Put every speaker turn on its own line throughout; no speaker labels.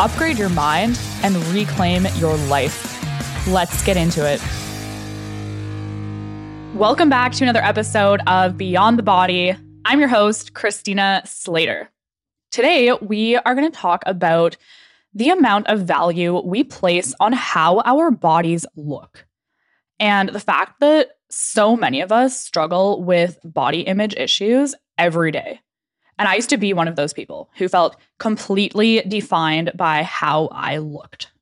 upgrade your mind, and reclaim your life. Let's get into it. Welcome back to another episode of Beyond the Body. I'm your host, Christina Slater. Today, we are going to talk about the amount of value we place on how our bodies look and the fact that so many of us struggle with body image issues every day. And I used to be one of those people who felt completely defined by how I looked.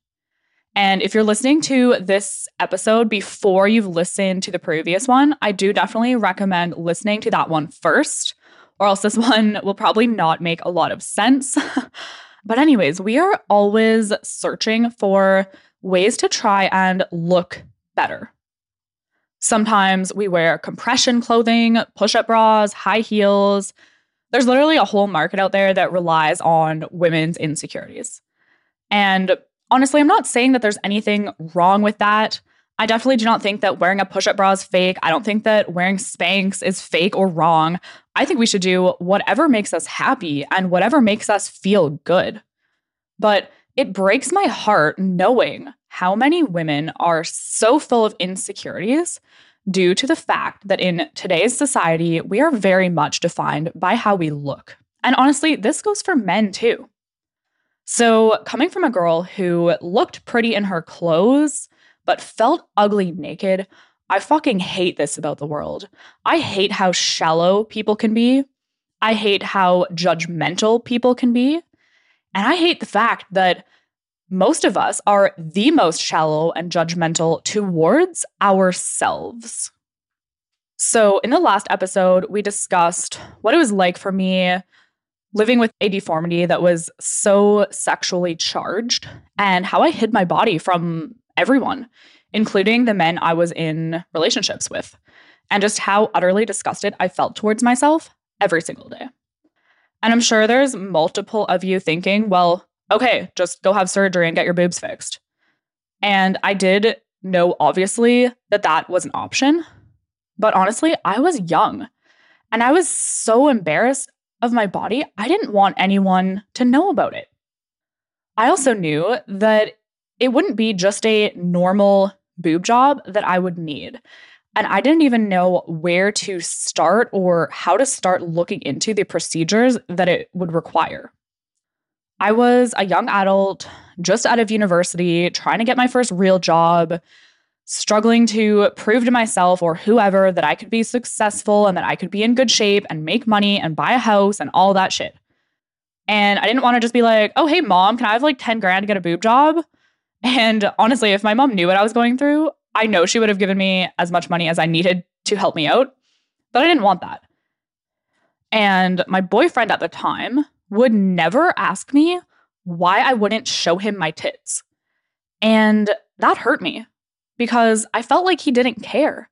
And if you're listening to this episode before you've listened to the previous one, I do definitely recommend listening to that one first, or else this one will probably not make a lot of sense. but, anyways, we are always searching for ways to try and look better. Sometimes we wear compression clothing, push up bras, high heels, there's literally a whole market out there that relies on women's insecurities. And honestly, I'm not saying that there's anything wrong with that. I definitely do not think that wearing a push up bra is fake. I don't think that wearing Spanx is fake or wrong. I think we should do whatever makes us happy and whatever makes us feel good. But it breaks my heart knowing how many women are so full of insecurities due to the fact that in today's society, we are very much defined by how we look. And honestly, this goes for men too. So, coming from a girl who looked pretty in her clothes, but felt ugly naked, I fucking hate this about the world. I hate how shallow people can be. I hate how judgmental people can be. And I hate the fact that most of us are the most shallow and judgmental towards ourselves. So, in the last episode, we discussed what it was like for me living with a deformity that was so sexually charged and how I hid my body from everyone, including the men I was in relationships with, and just how utterly disgusted I felt towards myself every single day. And I'm sure there's multiple of you thinking, well, okay, just go have surgery and get your boobs fixed. And I did know, obviously, that that was an option. But honestly, I was young and I was so embarrassed of my body, I didn't want anyone to know about it. I also knew that it wouldn't be just a normal boob job that I would need. And I didn't even know where to start or how to start looking into the procedures that it would require. I was a young adult, just out of university, trying to get my first real job, struggling to prove to myself or whoever that I could be successful and that I could be in good shape and make money and buy a house and all that shit. And I didn't want to just be like, oh, hey, mom, can I have like 10 grand to get a boob job? And honestly, if my mom knew what I was going through, I know she would have given me as much money as I needed to help me out. But I didn't want that. And my boyfriend at the time would never ask me why I wouldn't show him my tits. And that hurt me because I felt like he didn't care.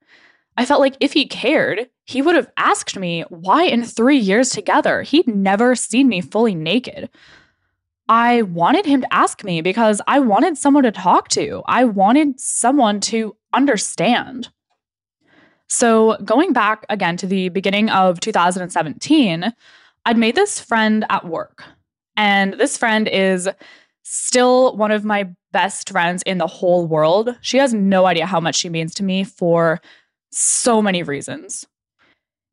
I felt like if he cared, he would have asked me why in three years together he'd never seen me fully naked. I wanted him to ask me because I wanted someone to talk to. I wanted someone to understand. So, going back again to the beginning of 2017, I'd made this friend at work, and this friend is still one of my best friends in the whole world. She has no idea how much she means to me for so many reasons.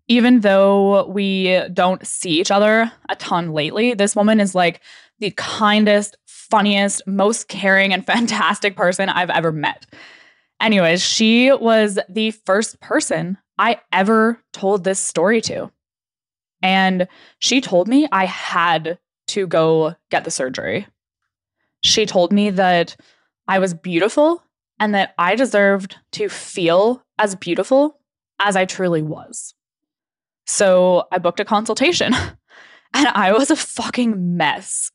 Even though we don't see each other a ton lately, this woman is like the kindest, funniest, most caring, and fantastic person I've ever met. Anyways, she was the first person I ever told this story to. And she told me I had to go get the surgery. She told me that I was beautiful and that I deserved to feel as beautiful as I truly was. So I booked a consultation and I was a fucking mess.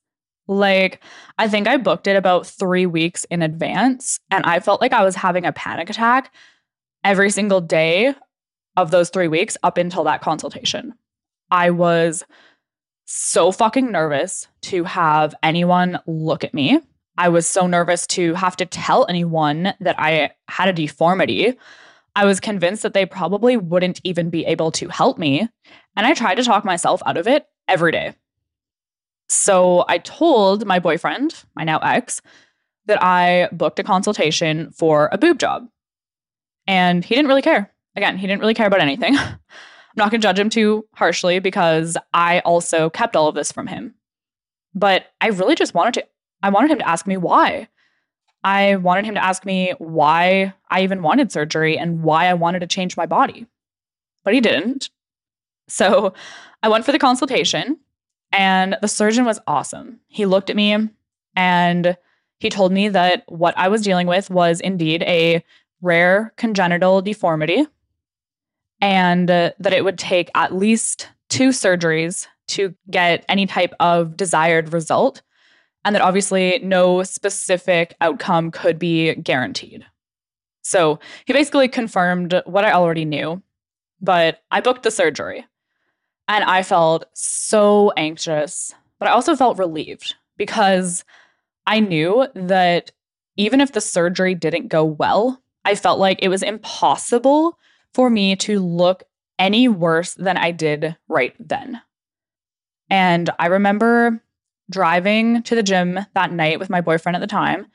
Like, I think I booked it about three weeks in advance, and I felt like I was having a panic attack every single day of those three weeks up until that consultation. I was so fucking nervous to have anyone look at me. I was so nervous to have to tell anyone that I had a deformity. I was convinced that they probably wouldn't even be able to help me. And I tried to talk myself out of it every day. So I told my boyfriend, my now ex, that I booked a consultation for a boob job. And he didn't really care. Again, he didn't really care about anything. I'm not going to judge him too harshly because I also kept all of this from him. But I really just wanted to I wanted him to ask me why. I wanted him to ask me why I even wanted surgery and why I wanted to change my body. But he didn't. So I went for the consultation and the surgeon was awesome. He looked at me and he told me that what I was dealing with was indeed a rare congenital deformity and uh, that it would take at least two surgeries to get any type of desired result, and that obviously no specific outcome could be guaranteed. So he basically confirmed what I already knew, but I booked the surgery. And I felt so anxious, but I also felt relieved because I knew that even if the surgery didn't go well, I felt like it was impossible for me to look any worse than I did right then. And I remember driving to the gym that night with my boyfriend at the time.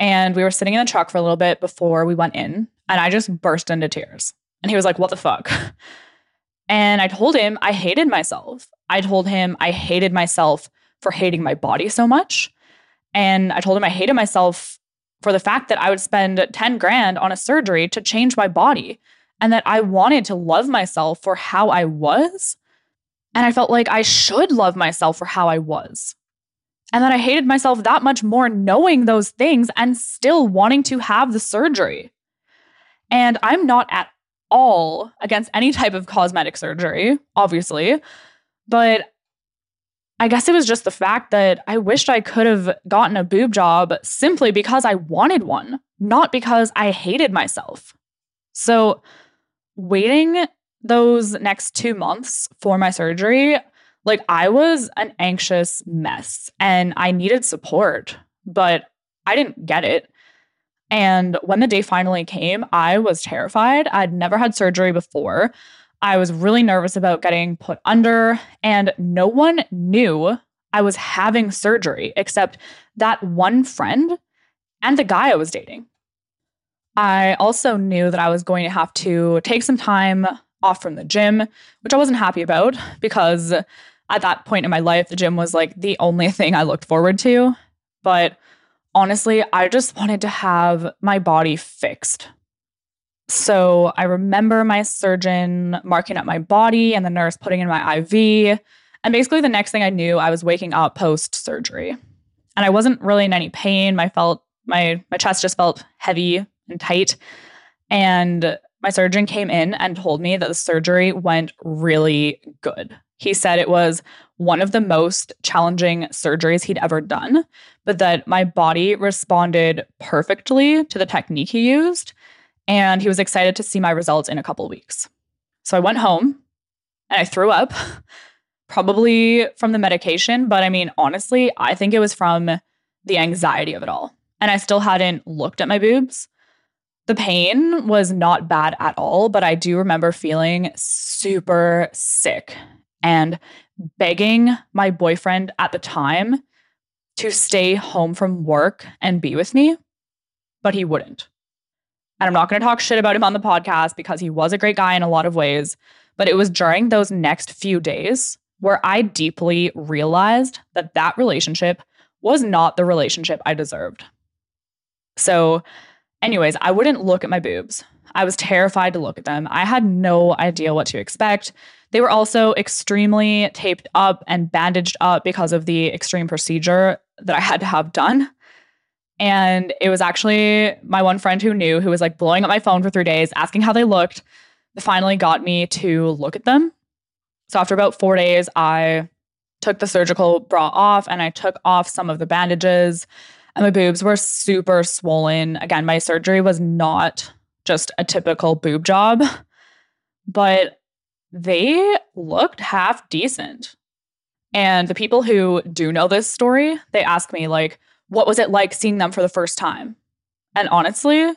And we were sitting in the truck for a little bit before we went in. And I just burst into tears. And he was like, What the fuck? And I told him I hated myself. I told him I hated myself for hating my body so much. And I told him I hated myself for the fact that I would spend 10 grand on a surgery to change my body and that I wanted to love myself for how I was. And I felt like I should love myself for how I was. And that I hated myself that much more knowing those things and still wanting to have the surgery. And I'm not at all against any type of cosmetic surgery, obviously. But I guess it was just the fact that I wished I could have gotten a boob job simply because I wanted one, not because I hated myself. So, waiting those next two months for my surgery, like I was an anxious mess and I needed support, but I didn't get it. And when the day finally came, I was terrified. I'd never had surgery before. I was really nervous about getting put under, and no one knew I was having surgery except that one friend and the guy I was dating. I also knew that I was going to have to take some time off from the gym, which I wasn't happy about because at that point in my life, the gym was like the only thing I looked forward to. But honestly, I just wanted to have my body fixed. So I remember my surgeon marking up my body and the nurse putting in my IV. And basically, the next thing I knew, I was waking up post surgery. And I wasn't really in any pain. My felt my my chest just felt heavy and tight. And my surgeon came in and told me that the surgery went really good. He said it was one of the most challenging surgeries he'd ever done, but that my body responded perfectly to the technique he used. And he was excited to see my results in a couple weeks. So I went home and I threw up, probably from the medication. But I mean, honestly, I think it was from the anxiety of it all. And I still hadn't looked at my boobs. The pain was not bad at all, but I do remember feeling super sick and begging my boyfriend at the time to stay home from work and be with me, but he wouldn't. And I'm not going to talk shit about him on the podcast because he was a great guy in a lot of ways. But it was during those next few days where I deeply realized that that relationship was not the relationship I deserved. So, anyways, I wouldn't look at my boobs. I was terrified to look at them. I had no idea what to expect. They were also extremely taped up and bandaged up because of the extreme procedure that I had to have done. And it was actually my one friend who knew, who was like blowing up my phone for three days, asking how they looked, finally got me to look at them. So after about four days, I took the surgical bra off and I took off some of the bandages, and my boobs were super swollen. Again, my surgery was not just a typical boob job, but they looked half decent. And the people who do know this story, they ask me, like, what was it like seeing them for the first time? And honestly,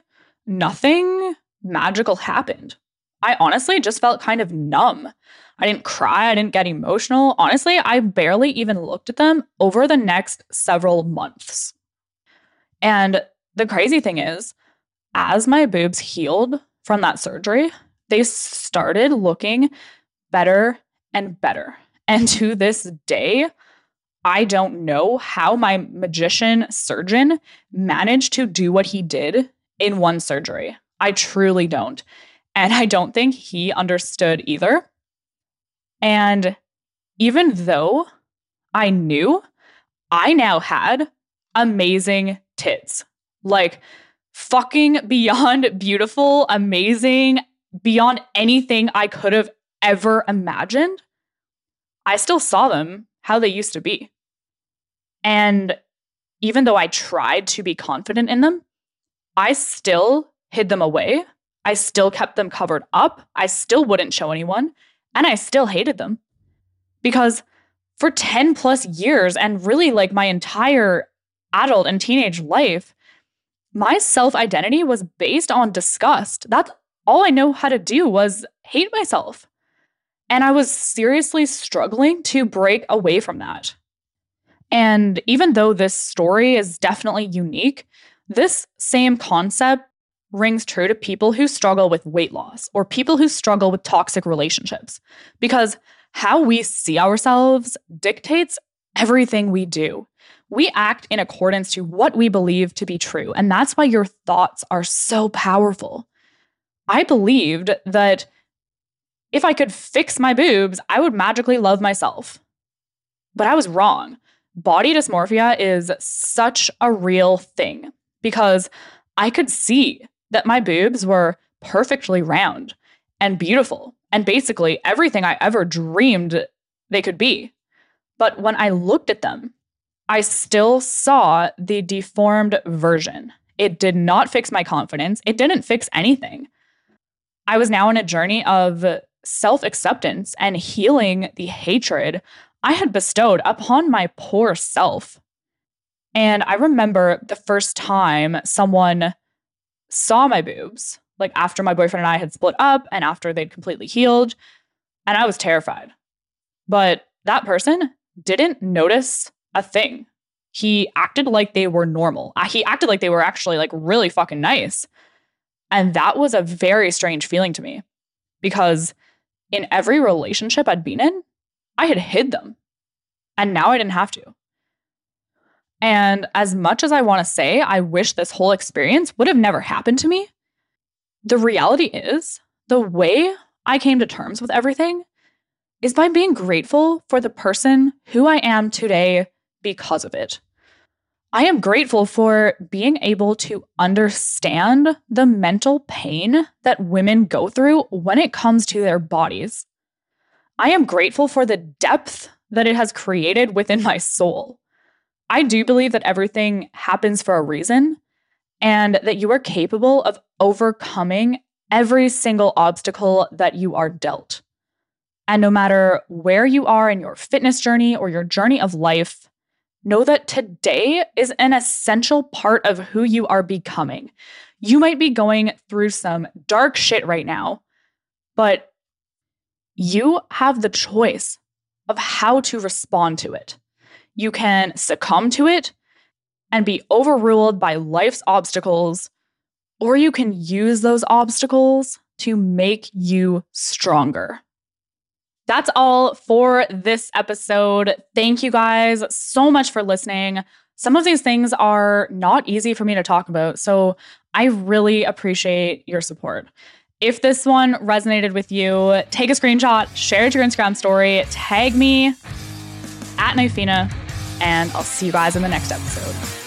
nothing magical happened. I honestly just felt kind of numb. I didn't cry, I didn't get emotional. Honestly, I barely even looked at them over the next several months. And the crazy thing is, as my boobs healed from that surgery, they started looking better and better. And to this day, I don't know how my magician surgeon managed to do what he did in one surgery. I truly don't. And I don't think he understood either. And even though I knew, I now had amazing tits. Like fucking beyond beautiful, amazing, beyond anything I could have ever imagined. I still saw them how they used to be. And even though I tried to be confident in them, I still hid them away. I still kept them covered up. I still wouldn't show anyone. And I still hated them because for 10 plus years and really like my entire adult and teenage life, my self identity was based on disgust. That's all I know how to do was hate myself. And I was seriously struggling to break away from that. And even though this story is definitely unique, this same concept rings true to people who struggle with weight loss or people who struggle with toxic relationships because how we see ourselves dictates everything we do. We act in accordance to what we believe to be true, and that's why your thoughts are so powerful. I believed that if I could fix my boobs, I would magically love myself. But I was wrong. Body dysmorphia is such a real thing because I could see that my boobs were perfectly round and beautiful and basically everything I ever dreamed they could be. But when I looked at them, I still saw the deformed version. It did not fix my confidence, it didn't fix anything. I was now in a journey of self acceptance and healing the hatred I had bestowed upon my poor self. And I remember the first time someone saw my boobs, like after my boyfriend and I had split up and after they'd completely healed, and I was terrified. But that person didn't notice a thing. He acted like they were normal. Uh, he acted like they were actually like really fucking nice. And that was a very strange feeling to me because in every relationship I'd been in, I had hid them. And now I didn't have to. And as much as I want to say, I wish this whole experience would have never happened to me, the reality is the way I came to terms with everything is by being grateful for the person who I am today because of it. I am grateful for being able to understand the mental pain that women go through when it comes to their bodies. I am grateful for the depth that it has created within my soul. I do believe that everything happens for a reason and that you are capable of overcoming every single obstacle that you are dealt. And no matter where you are in your fitness journey or your journey of life, know that today is an essential part of who you are becoming. You might be going through some dark shit right now, but you have the choice of how to respond to it. You can succumb to it and be overruled by life's obstacles, or you can use those obstacles to make you stronger. That's all for this episode. Thank you guys so much for listening. Some of these things are not easy for me to talk about, so I really appreciate your support. If this one resonated with you, take a screenshot, share it to your Instagram story, tag me at Knifina, and I'll see you guys in the next episode.